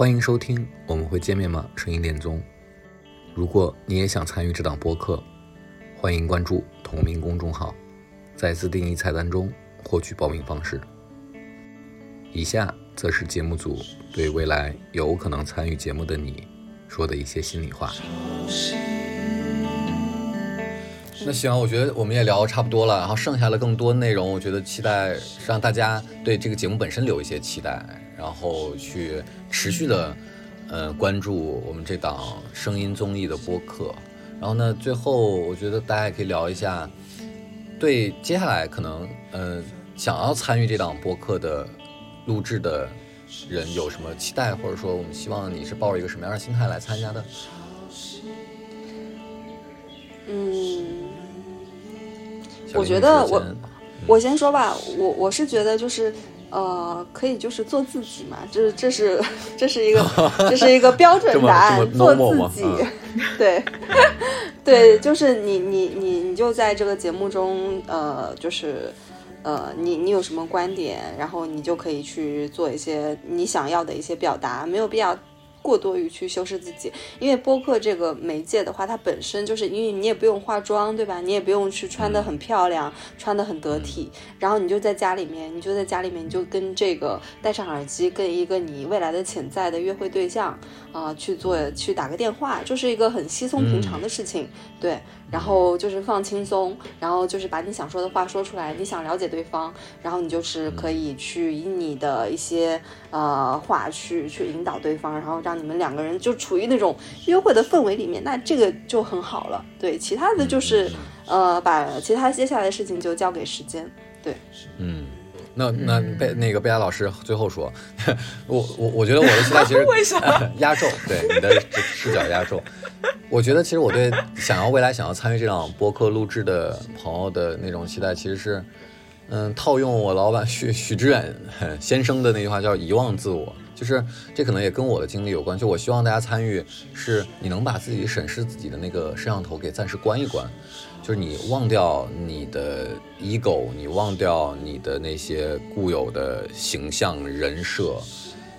欢迎收听，我们会见面吗？声音恋综。如果你也想参与这档播客，欢迎关注同名公众号，在自定义菜单中获取报名方式。以下则是节目组对未来有可能参与节目的你说的一些心里话。那行，我觉得我们也聊差不多了，然后剩下的更多内容，我觉得期待让大家对这个节目本身留一些期待，然后去持续的，呃，关注我们这档声音综艺的播客。然后呢，最后我觉得大家也可以聊一下，对接下来可能呃想要参与这档播客的录制的人有什么期待，或者说我们希望你是抱着一个什么样的心态来参加的？嗯，我觉得我我先说吧，我我是觉得就是。呃，可以就是做自己嘛，这这是 这是一个 这是一个标准答案，做自己。嗯，对对，就是你你你你就在这个节目中，呃，就是呃，你你有什么观点，然后你就可以去做一些你想要的一些表达，没有必要过多于去修饰自己，因为播客这个媒介的话，它本身就是因为你也不用化妆，对吧？你也不用去穿的很漂亮，穿的很得体，然后你就在家里面，你就在家里面，你就跟这个戴上耳机，跟一个你未来的潜在的约会对象啊、去做去打个电话，就是一个很稀松平常的事情，对。然后就是放轻松，然后就是把你想说的话说出来，你想了解对方，然后你就是可以去以你的一些呃话去去引导对方，然后让你们两个人就处于那种约会的氛围里面，那这个就很好了。对，其他的就是呃把其他接下来的事情就交给时间。对，嗯，那那贝那个贝亚老师最后说，我我我觉得我的期待其实 为什么 压轴？对你的视角压轴。我觉得其实我对想要未来想要参与这档播客录制的朋友的那种期待，其实是，嗯，套用我老板许许知远先生的那句话叫“遗忘自我”，就是这可能也跟我的经历有关。就我希望大家参与，是你能把自己审视自己的那个摄像头给暂时关一关，就是你忘掉你的 ego，你忘掉你的那些固有的形象人设，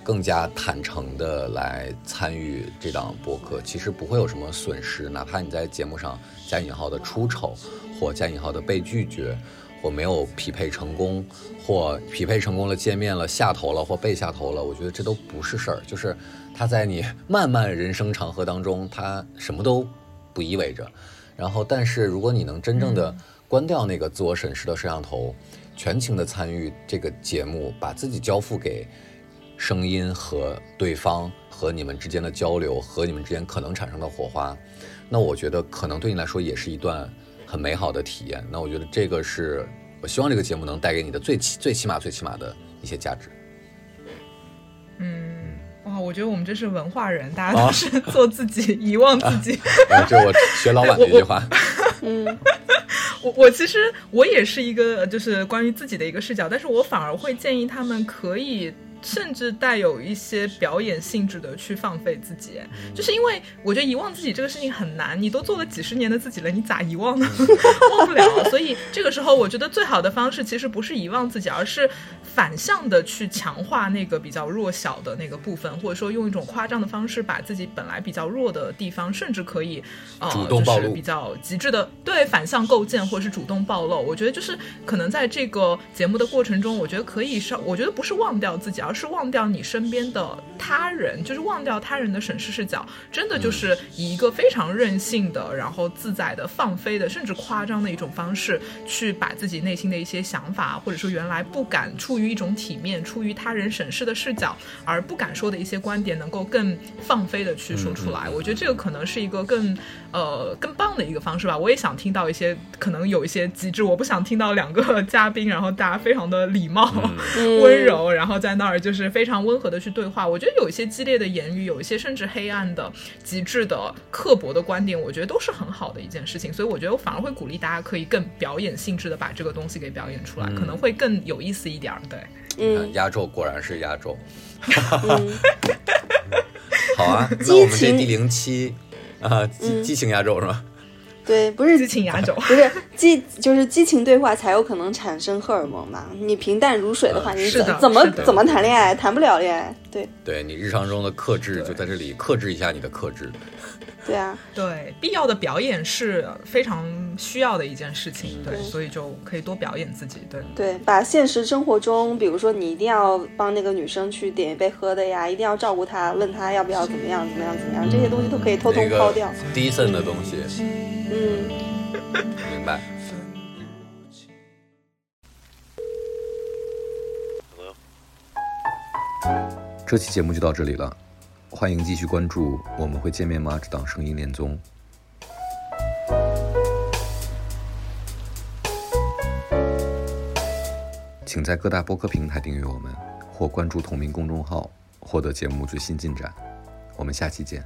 更加坦诚的来参与这档播客，其实不会有什么损失，哪怕你在节目上加引号的出丑，或加引号的被拒绝，或没有匹配成功，或匹配成功了见面了下头了或被下头了，我觉得这都不是事儿，就是它在你 漫漫人生长河当中，它什么都不意味着。然后，但是如果你能真正的关掉那个自我审视的摄像头，全情的参与这个节目，把自己交付给声音和对方和你们之间的交流，和你们之间可能产生的火花，那我觉得可能对你来说也是一段很美好的体验。那我觉得这个是我希望这个节目能带给你的最起最起码最起码的一些价值。嗯，哇，我觉得我们这是文化人，大家都是做自己，遗忘自己。啊，这我学老板的一句话。嗯，我我其实我也是一个就是关于自己的一个视角，但是我反而会建议他们可以。甚至带有一些表演性质的去放飞自己，就是因为我觉得遗忘自己这个事情很难，你都做了几十年的自己了，你咋遗忘呢？忘不了。所以这个时候，我觉得最好的方式其实不是遗忘自己，而是反向的去强化那个比较弱小的那个部分，或者说用一种夸张的方式把自己本来比较弱的地方，甚至可以呃主动暴露就是比较极致的对反向构建，或者是主动暴露。我觉得就是可能在这个节目的过程中，我觉得可以稍，我觉得不是忘掉自己，而是忘掉你身边的他人，就是忘掉他人的审视视角，真的就是以一个非常任性的，然后自在的、放飞的，甚至夸张的一种方式，去把自己内心的一些想法，或者说原来不敢出于一种体面、出于他人审视的视角而不敢说的一些观点，能够更放飞的去说出来。我觉得这个可能是一个更呃更棒的一个方式吧。我也想听到一些可能有一些极致，我不想听到两个嘉宾，然后大家非常的礼貌、温柔，然后在那儿就是非常温和的去对话。我觉得有一些激烈的言语，有一些甚至黑暗的、极致的、刻薄的观点，我觉得都是很好的一件事情。所以我觉得我反而会鼓励大家可以更表演性质的把这个东西给表演出来，可能会更有意思一点儿。对，嗯，压轴果然是压轴。嗯 好啊，那我们这第零期啊，激激情压轴是吧？对，不是激情压轴。不是激，就是激情对话才有可能产生荷尔蒙嘛。你平淡如水的话，呃你怎怎么怎么谈恋爱？谈不了恋爱。对对你日常中的克制，就在这里克制一下你的克制。对啊，对，必要的表演是非常需要的一件事情，对，对所以就可以多表演自己，对。对，把现实生活中，比如说你一定要帮那个女生去点一杯喝的呀，一定要照顾她，问她要不要怎么样怎么样怎么样，这些东西都可以偷偷抛掉。decent 的东西，嗯，明白？这期节目就到这里了，欢迎继续关注《我们会见面吗》这档声音恋综。请在各大播客平台订阅我们，或关注同名公众号，获得节目最新进展。我们下期见。